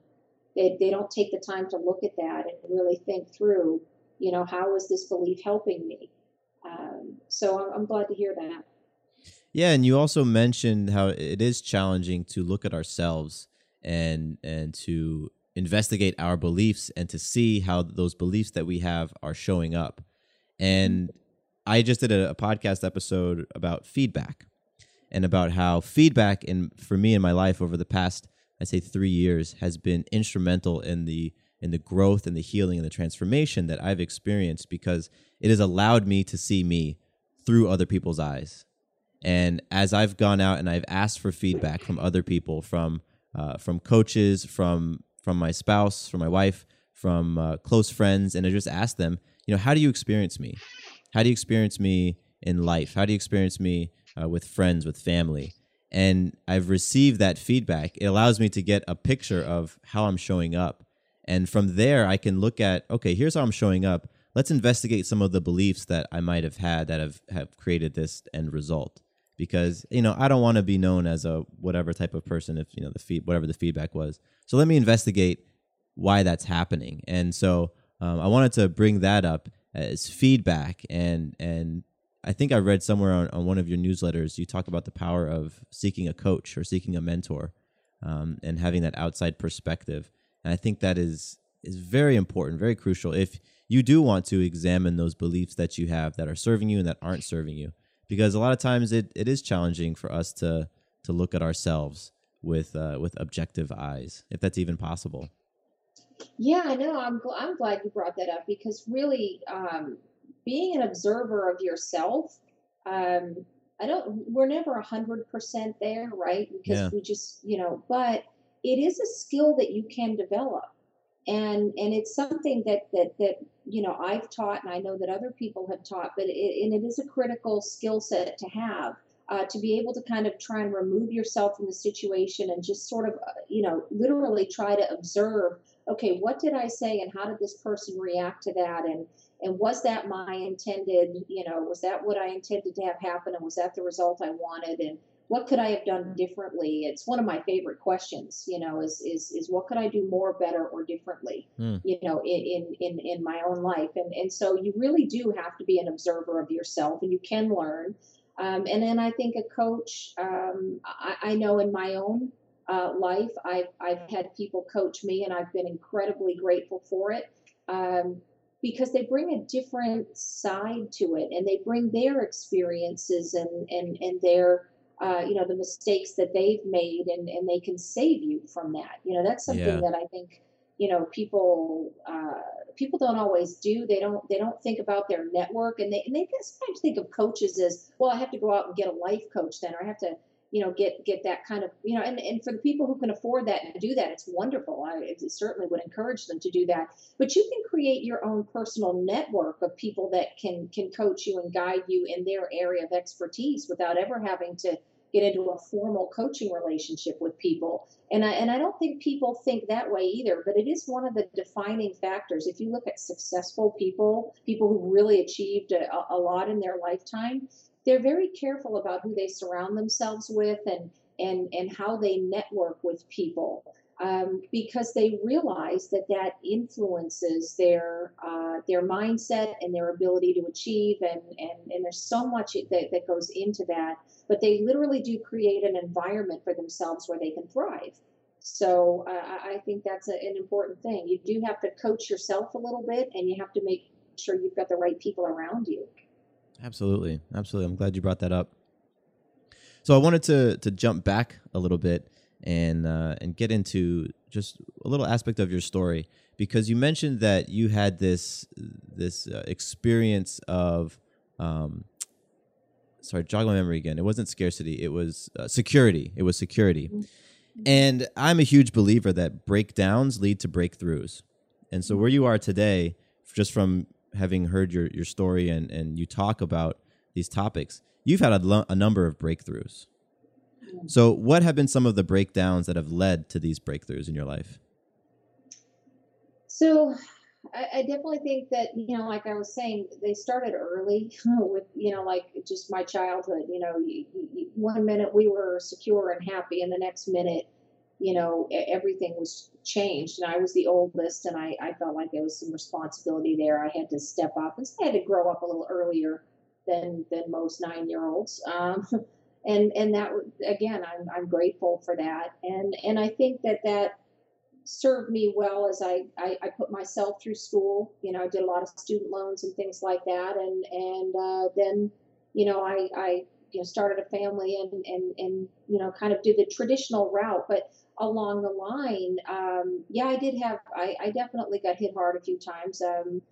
they, they don't take the time to look at that and really think through you know how is this belief helping me? Um, so I'm, I'm glad to hear that. Yeah and you also mentioned how it is challenging to look at ourselves and and to investigate our beliefs and to see how those beliefs that we have are showing up. And i just did a, a podcast episode about feedback and about how feedback in for me in my life over the past I say 3 years has been instrumental in the in the growth and the healing and the transformation that I've experienced because it has allowed me to see me through other people's eyes. And as I've gone out and I've asked for feedback from other people, from uh, from coaches, from from my spouse, from my wife, from uh, close friends, and I just asked them, you know, how do you experience me? How do you experience me in life? How do you experience me uh, with friends, with family. And I've received that feedback. It allows me to get a picture of how I'm showing up. And from there, I can look at, okay, here's how I'm showing up. Let's investigate some of the beliefs that I might have had that have, have created this end result. Because, you know, I don't want to be known as a whatever type of person if, you know, the feed, whatever the feedback was. So let me investigate why that's happening. And so um, I wanted to bring that up as feedback and and I think I read somewhere on, on one of your newsletters, you talk about the power of seeking a coach or seeking a mentor um, and having that outside perspective. And I think that is is very important, very crucial if you do want to examine those beliefs that you have that are serving you and that aren't serving you. Because a lot of times it, it is challenging for us to to look at ourselves with uh, with objective eyes, if that's even possible. Yeah, I know. I'm I'm glad you brought that up because really, um, being an observer of yourself, um, I don't, we're never a hundred percent there, right? Because yeah. we just, you know, but it is a skill that you can develop. And, and it's something that, that, that, you know, I've taught and I know that other people have taught, but it, and it is a critical skill set to have. Uh, to be able to kind of try and remove yourself from the situation and just sort of, uh, you know, literally try to observe, okay, what did I say and how did this person react to that? And, and was that my intended you know was that what i intended to have happen and was that the result i wanted? And what could i have done differently? It's one of my favorite questions you know is is, is what could i do more better or differently mm. you know in, in in my own life? And and so you really do have to be an observer of yourself and you can learn. Um, and then i think a coach um, I, I know in my own uh, life. I've, I've had people coach me and i've been incredibly grateful for it um, because they bring a different side to it and they bring their experiences and and and their uh, you know the mistakes that they've made and and they can save you from that. You know that's something yeah. that i think you know people uh, people don't always do. They don't they don't think about their network and they and they sometimes think of coaches as well i have to go out and get a life coach then or i have to you know get get that kind of you know and, and for the people who can afford that and do that it's wonderful. I certainly would encourage them to do that. But you can create your own personal network of people that can can coach you and guide you in their area of expertise without ever having to get into a formal coaching relationship with people. And I, and I don't think people think that way either but it is one of the defining factors. If you look at successful people people who really achieved a, a lot in their lifetime they're very careful about who they surround themselves with and and and how they network with people um, because they realize that that influences their uh, their mindset and their ability to achieve and and, and there's so much that, that goes into that but they literally do create an environment for themselves where they can thrive so uh, I think that's a, an important thing. You do have to coach yourself a little bit, and you have to make sure you've got the right people around you. Absolutely, absolutely. I'm glad you brought that up. So I wanted to to jump back a little bit and uh, and get into just a little aspect of your story because you mentioned that you had this this uh, experience of um, sorry jog my memory again it wasn't scarcity it was uh, security it was security mm-hmm. And I'm a huge believer that breakdowns lead to breakthroughs. And so where you are today, just from having heard your, your story and, and you talk about these topics, you've had a, lo- a number of breakthroughs. So, what have been some of the breakdowns that have led to these breakthroughs in your life? So, I, I, definitely think that you know, like I was saying, they started early with you know, like just my childhood. You know, you, you, one minute we were secure and happy, and the next minute, you know, everything was changed. And I was the oldest, and I, I felt like there was some responsibility there. I had to step up, and I had to grow up a little earlier than than most nine year olds. Um, and and that again, I'm I'm grateful for that. And and I think that that served me well as I, I, I, put myself through school. You know, I did a lot of student loans and things like that. And, and uh, then, you know, I, I you know, started a family and, and, and, you know, kind of did the traditional route. But along the line, um, yeah, I did have, I, I definitely got hit hard a few times. Um,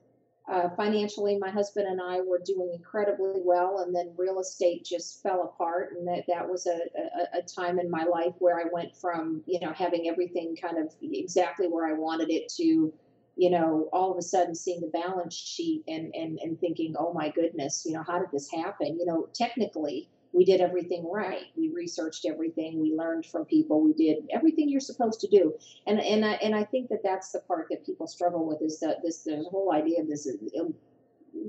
uh, financially, my husband and I were doing incredibly well, and then real estate just fell apart. And that, that was a, a, a, time in my life where I went from, you know, having everything kind of exactly where I wanted it to, you know, all of a sudden seeing the balance sheet and, and, and thinking, oh my goodness, you know, how did this happen? You know, technically, we did everything right. We researched everything. We learned from people. We did everything you're supposed to do. And and I, and I think that that's the part that people struggle with is that this the whole idea of this um,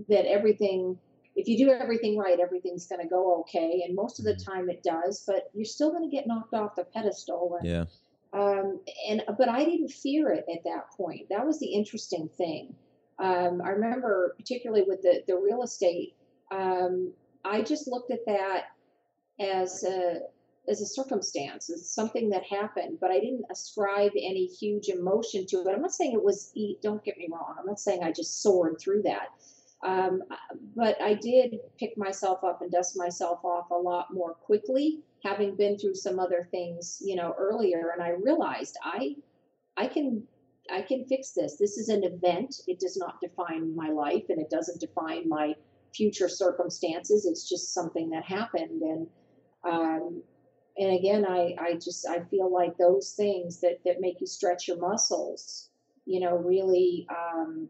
that everything if you do everything right, everything's going to go okay. And most of the time it does, but you're still going to get knocked off the pedestal. And, yeah. Um, and but I didn't fear it at that point. That was the interesting thing. Um, I remember particularly with the the real estate. Um, I just looked at that as a as a circumstance, as something that happened, but I didn't ascribe any huge emotion to it. I'm not saying it was, don't get me wrong. I'm not saying I just soared through that. Um, but I did pick myself up and dust myself off a lot more quickly, having been through some other things, you know, earlier. And I realized I, I can, I can fix this. This is an event. It does not define my life, and it doesn't define my future circumstances. It's just something that happened. And, um, and again, I, I just, I feel like those things that, that make you stretch your muscles, you know, really, um,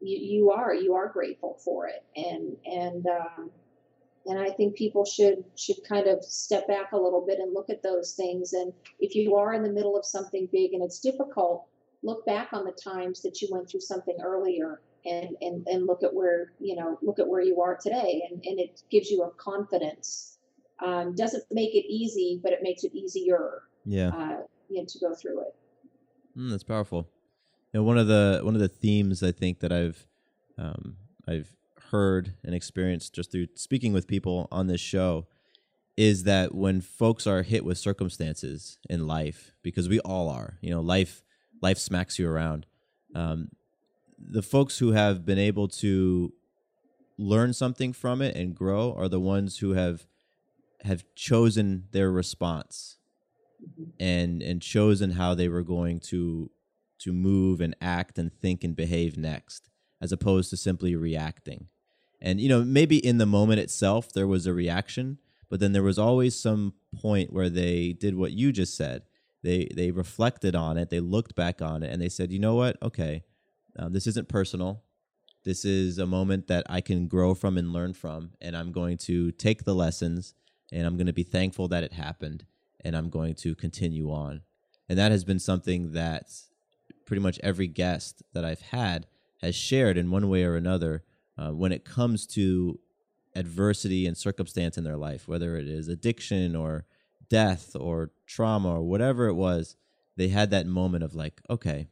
you, you are, you are grateful for it. And, and, um, and I think people should should kind of step back a little bit and look at those things. And if you are in the middle of something big and it's difficult, look back on the times that you went through something earlier and and, and look at where you know look at where you are today. And, and it gives you a confidence. Um, doesn't make it easy but it makes it easier yeah. uh, you know, to go through it. Mm, that's powerful. You know one of the one of the themes i think that i've um, i've heard and experienced just through speaking with people on this show is that when folks are hit with circumstances in life because we all are you know life life smacks you around um, the folks who have been able to learn something from it and grow are the ones who have have chosen their response and and chosen how they were going to to move and act and think and behave next as opposed to simply reacting. And you know maybe in the moment itself there was a reaction but then there was always some point where they did what you just said. They they reflected on it they looked back on it and they said you know what? Okay um, this isn't personal. This is a moment that I can grow from and learn from. And I'm going to take the lessons and I'm going to be thankful that it happened and I'm going to continue on. And that has been something that pretty much every guest that I've had has shared in one way or another uh, when it comes to adversity and circumstance in their life, whether it is addiction or death or trauma or whatever it was, they had that moment of like, okay,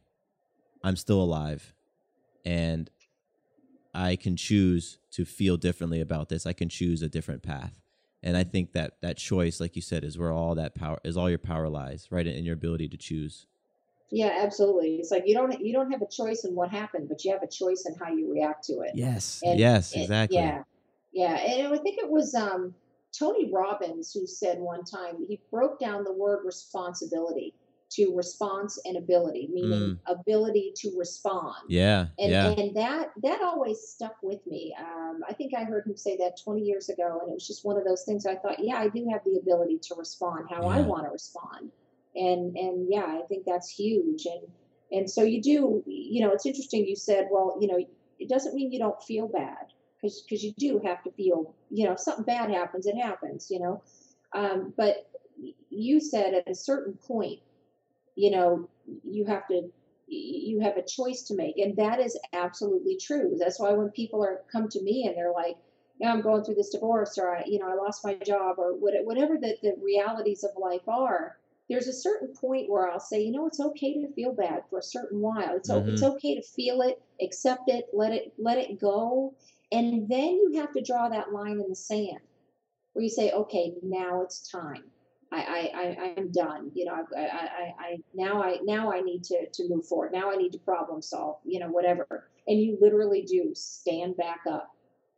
I'm still alive and I can choose to feel differently about this. I can choose a different path. And I think that that choice, like you said, is where all that power is all your power lies, right? In your ability to choose. Yeah, absolutely. It's like you don't you don't have a choice in what happened, but you have a choice in how you react to it. Yes. And, yes, exactly. yeah. Yeah. And I think it was um, Tony Robbins who said one time, he broke down the word responsibility to response and ability, meaning mm. ability to respond. Yeah, and yeah. and that that always stuck with me. Um, I think I heard him say that 20 years ago, and it was just one of those things. I thought, yeah, I do have the ability to respond how yeah. I want to respond, and and yeah, I think that's huge. And and so you do, you know, it's interesting. You said, well, you know, it doesn't mean you don't feel bad because because you do have to feel, you know, if something bad happens, it happens, you know. Um, but you said at a certain point, you know, you have to you have a choice to make. And that is absolutely true. That's why when people are come to me and they're like yeah i'm going through this divorce or i you know i lost my job or whatever the, the realities of life are there's a certain point where i'll say you know it's okay to feel bad for a certain while. It's, mm-hmm. it's okay to feel it accept it let it let it go. And then you have to draw that line in the sand where you say okay now it's time I, I, I'm done. You know, I, I, I, now I, now I need to, to move forward. Now I need to problem solve, you know, whatever. And you literally do stand back up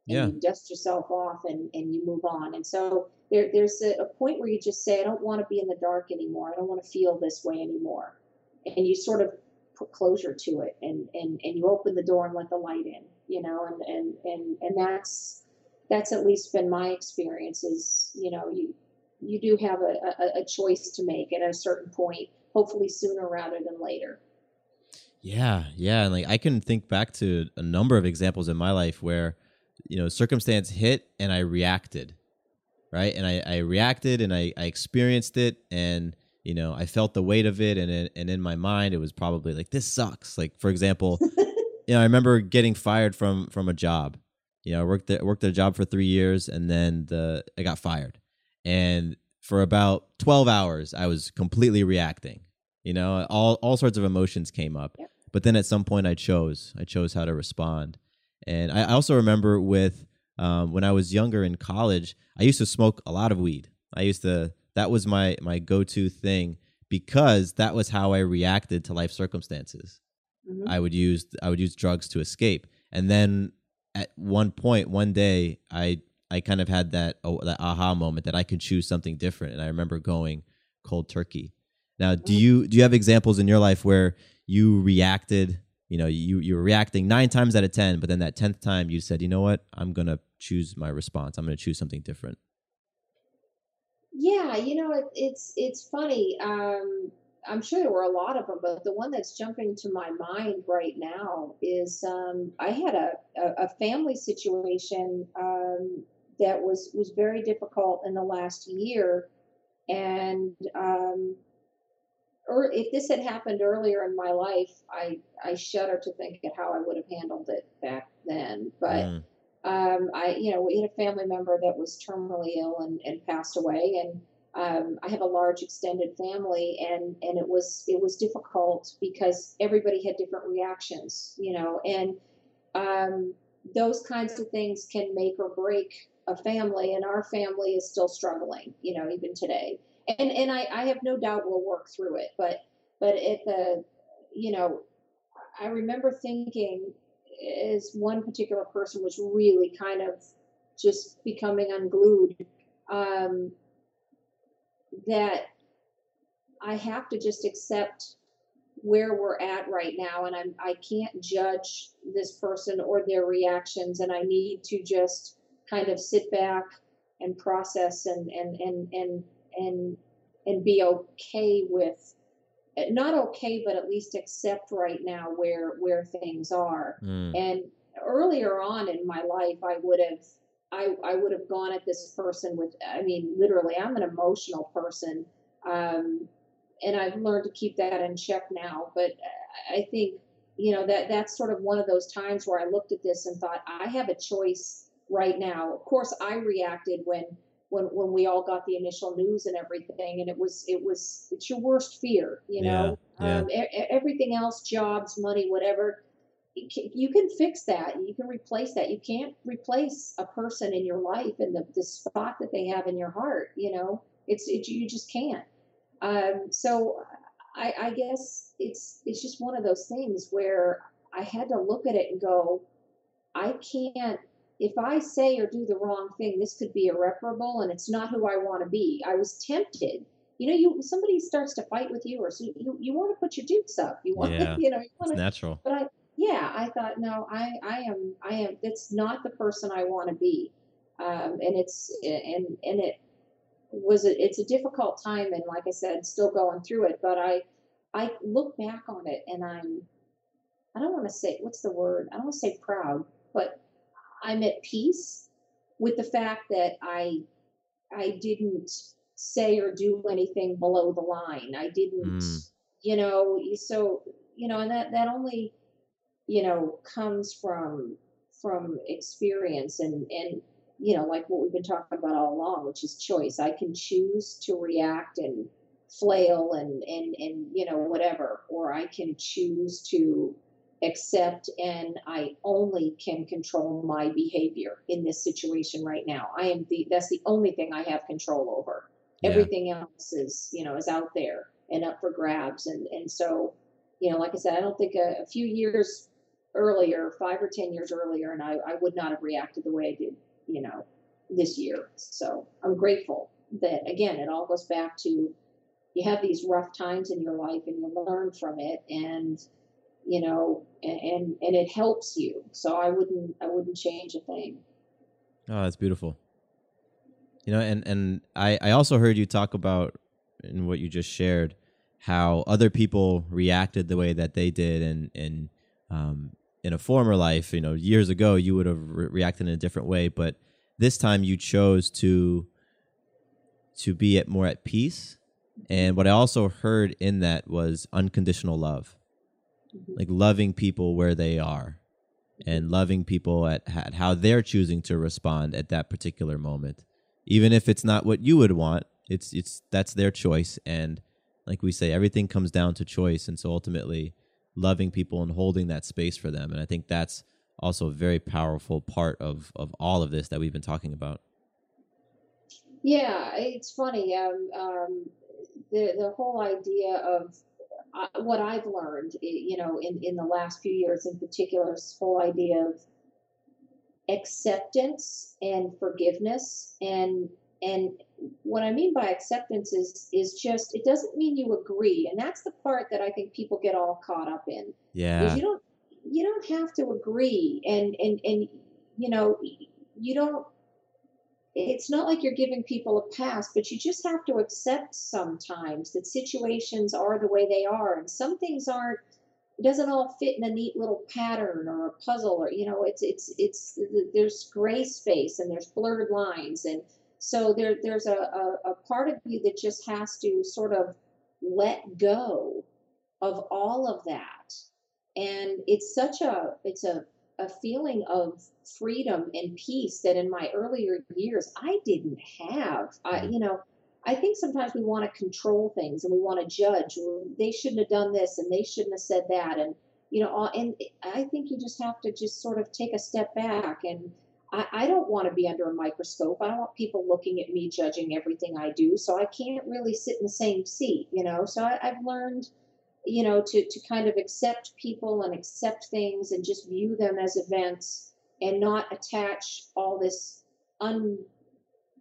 and yeah. you dust yourself off and, and you move on. And so there, there's a, a point where you just say, I don't want to be in the dark anymore. I don't want to feel this way anymore. And you sort of put closure to it and, and, and you open the door and let the light in, you know, and, and, and, and that's, that's at least been my experience is, you know, you, you do have a, a, a choice to make at a certain point, hopefully sooner rather than later. Yeah, yeah, and like I can think back to a number of examples in my life where you know circumstance hit and I reacted, right? And I, I reacted and I, I experienced it and you know I felt the weight of it and it, and in my mind it was probably like this sucks. Like for example, you know I remember getting fired from from a job. You know I worked there, worked at a job for three years and then the I got fired and for about 12 hours i was completely reacting you know all all sorts of emotions came up. Yep. but then at some point i chose i chose how to respond. And i also remember with um, when i was younger in college i used to smoke a lot of weed. I used to that was my my go-to thing because that was how i reacted to life circumstances. Mm-hmm. i would use i would use drugs to escape. And then at one point one day i I kind of had that oh, that aha moment that I could choose something different, and I remember going cold turkey. Now, do mm. you do you have examples in your life where you reacted? You know, you you were reacting nine times out of ten, but then that tenth time you said, "You know what? I'm gonna choose my response. I'm gonna choose something different." Yeah, you know, it, it's it's funny. Um, I'm sure there were a lot of them, but the one that's jumping to my mind right now is um, I had a, a, a family situation um, that was was very difficult in the last year, and um, or if this had happened earlier in my life, I I shudder to think at how I would have handled it back then. But mm. um, I, you know, we had a family member that was terminally ill and, and passed away, and um, I have a large extended family, and and it was it was difficult because everybody had different reactions, you know, and um, those kinds of things can make or break a family, and our family is still struggling, you know, even today. And and I, I have no doubt we'll work through it. But but at the you know, I remember thinking as one particular person was really kind of just becoming unglued, um, that I have to just accept where we're at right now and I'm I can't judge this person or their reactions and I need to just kind of sit back and process and and and and and and be okay with not okay but at least accept right now where where things are mm. and earlier on in my life i would have I, I would have gone at this person with i mean literally i'm an emotional person um, and i've learned to keep that in check now but i think you know that that's sort of one of those times where i looked at this and thought i have a choice right now. Of course, I reacted when when when we all got the initial news and everything, and it was it was it's your worst fear, you know. Yeah, yeah. Um, e- everything else, jobs, money, whatever. You can fix that. You can replace that. You can't replace a person in your life and the, the spot that they have in your heart. You know, it's it, you just can't. Um, so I, I guess it's it's just one of those things where I had to look at it and go, I can't if I say or do the wrong thing, this could be irreparable and it's not who I want to be. I was tempted. You know, you somebody starts to fight with you or so you, you want to put your dukes up. You want yeah, you know, you want to natural. But I yeah, I thought no, I I am I am that's not the person I want to be. Um, and it's and and it was a, it's a difficult time, and like I said, still going through it. But I I look back on it, and I'm I don't want to say what's the word I don't want to say proud, but I'm at peace with the fact that I I didn't say or do anything below the line. I didn't, mm. you know, so you know, and that that only you know comes from from experience and and you know like what we've been talking about all along which is choice i can choose to react and flail and and and you know whatever or i can choose to accept and i only can control my behavior in this situation right now. I am the that's the only thing i have control over. Yeah. everything else is you know is out there and up for grabs. And and so you know like i said i don't think a, a few years earlier five or ten years earlier and I, I would not have reacted the way i did you know this year. So i'm grateful that again it all goes back to you have these rough times in your life and you learn from it. And you know and and it helps you. So i wouldn't i wouldn't change a thing. Oh that's beautiful. You know and and i i also heard you talk about in what you just shared how other people reacted the way that they did and and um in a former life. You know years ago you would have re- reacted in a different way but this time you chose to to be at more at peace. And what i also heard in that was unconditional love mm-hmm. like loving people where they are and loving people at, at how they're choosing to respond at that particular moment. Even if it's not what you would want it's it's that's their choice. And like we say everything comes down to choice. And so ultimately loving people and holding that space for them. And i think that's also a very powerful part of of all of this that we've been talking about. Yeah it's funny. Um, um the the whole idea of uh, what I've learned, you know, in, in the last few years in particular, this whole idea of acceptance and forgiveness. And and what I mean by acceptance is is just it doesn't mean you agree, and that's the part that I think people get all caught up in. Yeah, you don't you don't have to agree, and and and you know you don't it's not like you're giving people a pass, but you just have to accept sometimes that situations are the way they are, and some things aren't. It doesn't all fit in a neat little pattern or a puzzle, or you know, it's it's it's there's gray space and there's blurred lines, and so there there's a, a, a part of you that just has to sort of let go of all of that, and it's such a it's a a feeling of freedom and peace that in my earlier years I didn't have. I, mm. you know, I think sometimes we want to control things and we want to judge. they shouldn't have done this and they shouldn't have said that. And you know, and I think you just have to just sort of take a step back. And I, I don't want to be under a microscope. I don't want people looking at me judging everything I do. So I can't really sit in the same seat. You know, so I, I've learned you know, to, to kind of accept people and accept things and just view them as events and not attach all this un,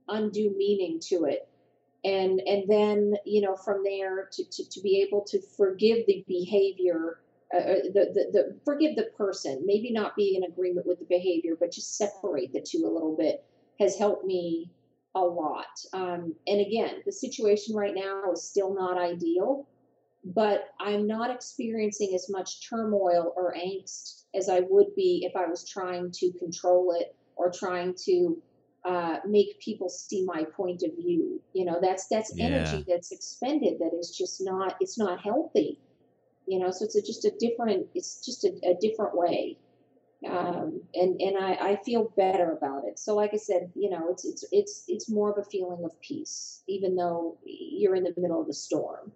undue meaning to it. And, and then, you know, from there to, to, to be able to forgive the behavior, uh, uh, the, the, the, forgive the person, maybe not be in agreement with the behavior, but just separate the two a little bit has helped me a lot. Um, and again, the situation right now is still not ideal but I'm not experiencing as much turmoil or angst as I would be if I was trying to control it or trying to uh, make people see my point of view. You know, that's that's yeah. energy that's expended that is just not it's not healthy. You know, so it's a, just a different it's just a, a different way. Um, and and I, I feel better about it. So, like I said, you know, it's it's it's it's more of a feeling of peace, even though you're in the middle of the storm.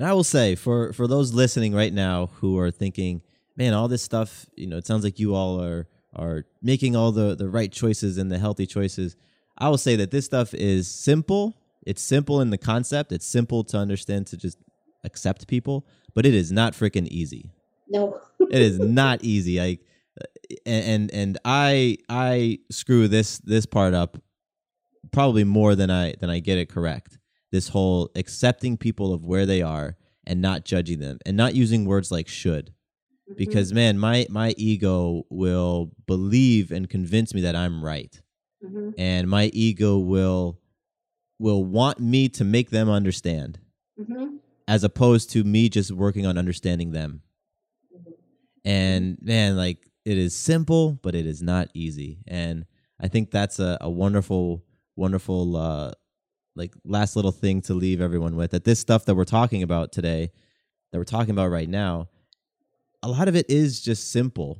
And I will say for for those listening right now who are thinking, man, all this stuff, you know, it sounds like you all are are making all the the right choices and the healthy choices. I will say that this stuff is simple. It's simple in the concept. It's simple to understand to just accept people, but it is not freaking easy. No. it is not easy. Like and and I I screw this this part up probably more than I than I get it correct this whole accepting people of where they are and not judging them and not using words like should mm-hmm. because man my my ego will believe and convince me that i'm right mm-hmm. and my ego will will want me to make them understand hmm as opposed to me just working on understanding them. hmm And man, like it is simple, but it is not easy. And I think that's a, a wonderful, wonderful, uh, like last little thing to leave everyone with that this stuff that we're talking about today, that we're talking about right now, a lot of it is just simple,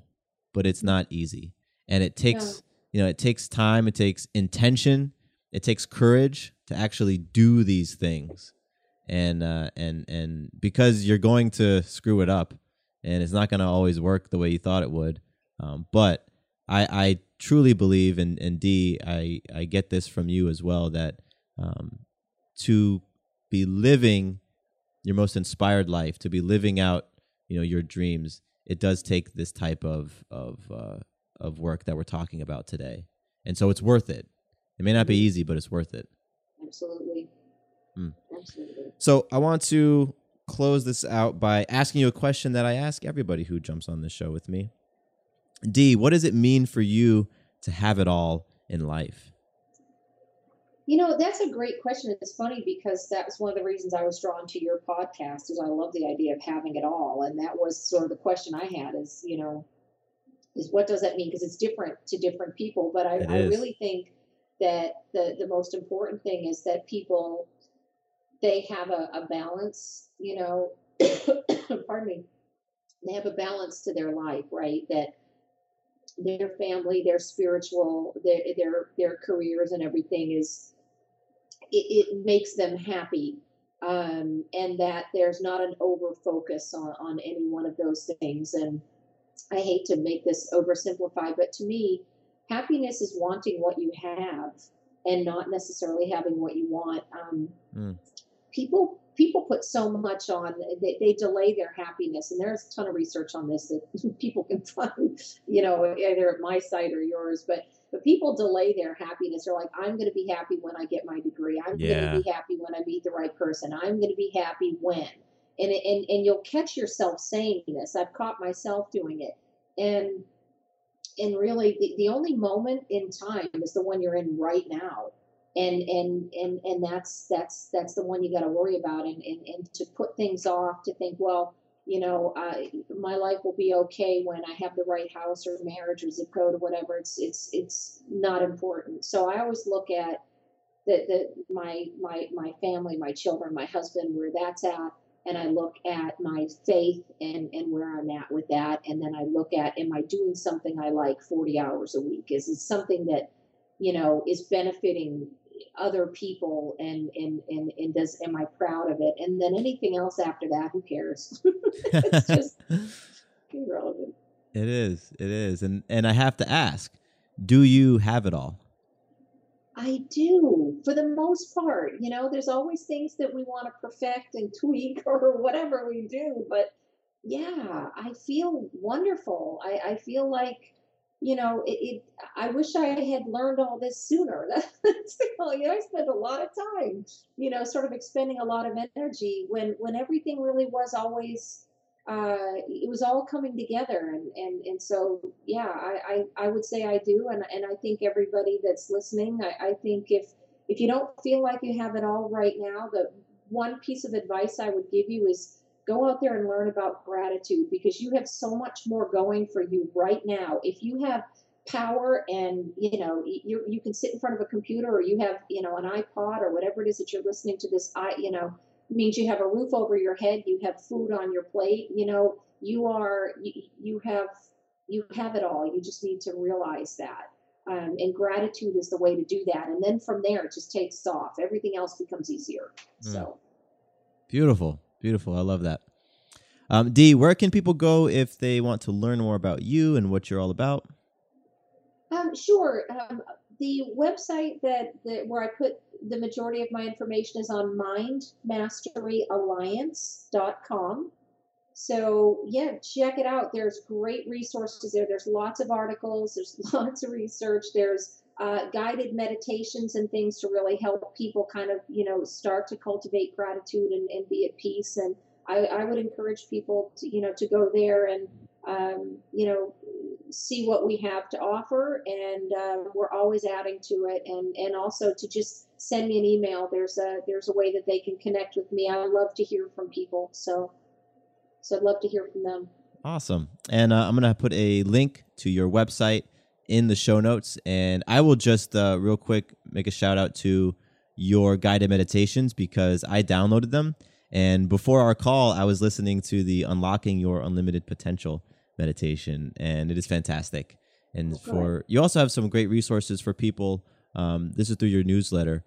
but it's not easy. And it takes, you know, it takes time, it takes intention, it takes courage to actually do these things. And, uh, and, and because you're going to screw it up and it's not going to always work the way you thought it would. Um, but I, I truly believe, and, and Dee, I, I get this from you as well, that um, to be living your most inspired life, to be living out, you know, your dreams, it does take this type of of uh, of work that we're talking about today, and so it's worth it. It may not be easy, but it's worth it. Absolutely. Mm. Absolutely. So I want to close this out by asking you a question that I ask everybody who jumps on this show with me. Dee, what does it mean for you to have it all in life? You know, that's a great question. It's funny because that was one of the reasons I was drawn to your podcast is I love the idea of having it all. And that was sort of the question I had is, you know, is what does that mean? Because it's different to different people. But I, I really think that the, the most important thing is that people, they have a, a balance, you know, pardon me, they have a balance to their life, right? That their family, their spiritual, their their their careers and everything is it, it makes them happy. Um, and that there's not an over focus on, on any one of those things. And I hate to make this oversimplified, but to me, happiness is wanting what you have and not necessarily having what you want. Um, Mm. People people put so much on they, they delay their happiness, and there's a ton of research on this that people can find, you know, either at my site or yours. But but people delay their happiness. They're like, I'm going to be happy when I get my degree. I'm Yeah. going to be happy when I meet the right person. I'm going to be happy when. And, and and you'll catch yourself saying this. I've caught myself doing it. And and really the, the only moment in time is the one you're in right now and and and and that's that's that's the one you got to worry about and, and and to put things off to think well you know uh, my life will be okay when i have the right house or marriage or zip code or whatever. It's it's it's not important. So i always look at the, the my my my family my children my husband where that's at and i look at my faith and and where i'm at with that. And then i look at am i doing something i like 40 hours a week? Is it something that you know is benefiting other people and and and, and does am i proud of it and then anything else after that who cares it's just irrelevant It is. It is. And and I have to ask, do you have it all? I do, for the most part. You know, there's always things that we want to perfect and tweak or whatever we do. But yeah, I feel wonderful. I, I feel like, you know, it, it. I wish I had learned all this sooner. That's you know, I spent a lot of time, you know, sort of expending a lot of energy when when everything really was always uh, it was all coming together and, and, and so yeah I, I, I would say I do and, and I think everybody that's listening I, I think if if you don't feel like you have it all right now the one piece of advice I would give you is go out there and learn about gratitude because you have so much more going for you right now. If you have power and you know you, you can sit in front of a computer or you have you know an iPod or whatever it is that you're listening to this I you know means you have a roof over your head you have food on your plate you know you are you, you have you have it all. You just need to realize that. Um, and gratitude is the way to do that. And then from there it just takes off. Everything else becomes easier. Mm. so. Beautiful. Beautiful. I love that. Um, Dee, where can people go if they want to learn more about you and what you're all about? Um, sure. Um, the website that, that where I put the majority of my information is on mindmasteryalliance.com. So yeah, check it out. There's great resources there. There's lots of articles. There's lots of research. There's uh, guided meditations and things to really help people kind of you know start to cultivate gratitude and, and be at peace. And I, I would encourage people to you know to go there and um, you know, see what we have to offer, and uh, we're always adding to it. And and also to just send me an email. There's a there's a way that they can connect with me. I love to hear from people, so so I'd love to hear from them. Awesome. And uh, I'm gonna put a link to your website in the show notes, and I will just uh, real quick make a shout out to your guided meditations because I downloaded them. And before our call, I was listening to the Unlocking Your Unlimited Potential meditation, and it is fantastic. And for you also have some great resources for people. Um, this is through your newsletter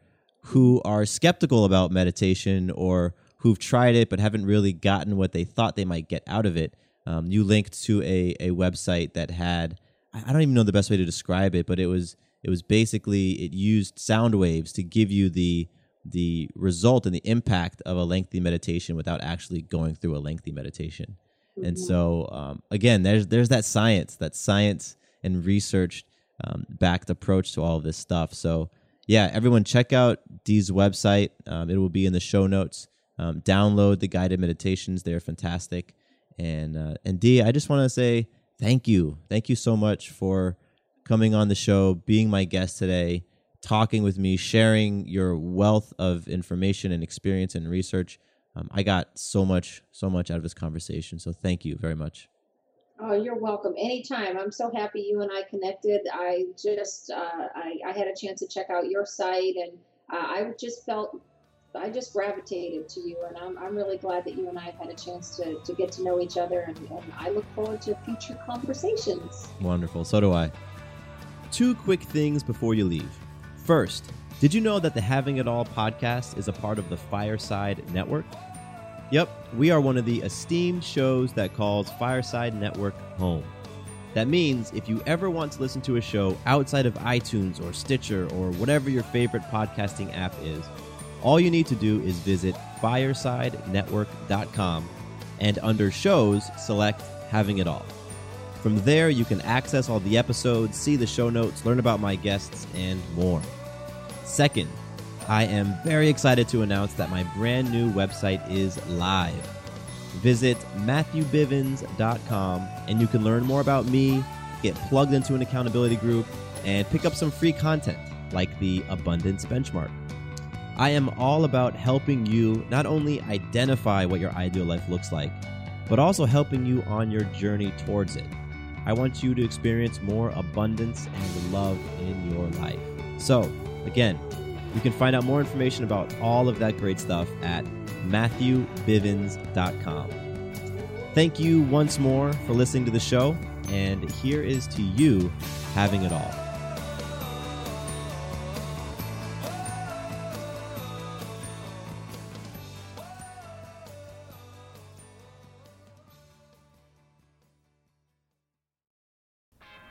who are skeptical about meditation or who've tried it but haven't really gotten what they thought they might get out of it. Um, you linked to a, a website that had I don't even know the best way to describe it, but it was it was basically it used sound waves to give you the the result and the impact of a lengthy meditation without actually going through a lengthy meditation. Mm-hmm. And so um, again, there's there's that science, that science and research um, backed approach to all of this stuff. So yeah, everyone check out Dee's website. Um, it will be in the show notes. Um, download the guided meditations; they're fantastic. And uh, and Dee, I just want to say thank you, thank you so much for coming on the show, being my guest today, talking with me, sharing your wealth of information and experience and research. Um, I got so much, so much out of this conversation. So thank you very much. Oh, you're welcome. Anytime. I'm so happy you and I connected. I just, uh, I, I, had a chance to check out your site and uh, I just felt, I just gravitated to you. And I'm, I'm really glad that you and I have had a chance to, to get to know each other. And, and I look forward to future conversations. Wonderful. So do I. Two quick things before you leave. First, did you know that the Having It All podcast is a part of the Fireside Network? Yep, we are one of the esteemed shows that calls Fireside Network home. That means if you ever want to listen to a show outside of iTunes or Stitcher or whatever your favorite podcasting app is, all you need to do is visit firesidenetwork.com and under shows, select Having It All. From there, you can access all the episodes, see the show notes, learn about my guests, and more. Second, I am very excited to announce that my brand new website is live. Visit MatthewBivens.com and you can learn more about me, get plugged into an accountability group, and pick up some free content like the Abundance Benchmark. I am all about helping you not only identify what your ideal life looks like, but also helping you on your journey towards it. I want you to experience more abundance and love in your life. So, again, you can find out more information about all of that great stuff at MatthewBivens.com. Thank you once more for listening to the show, and here is to you having it all.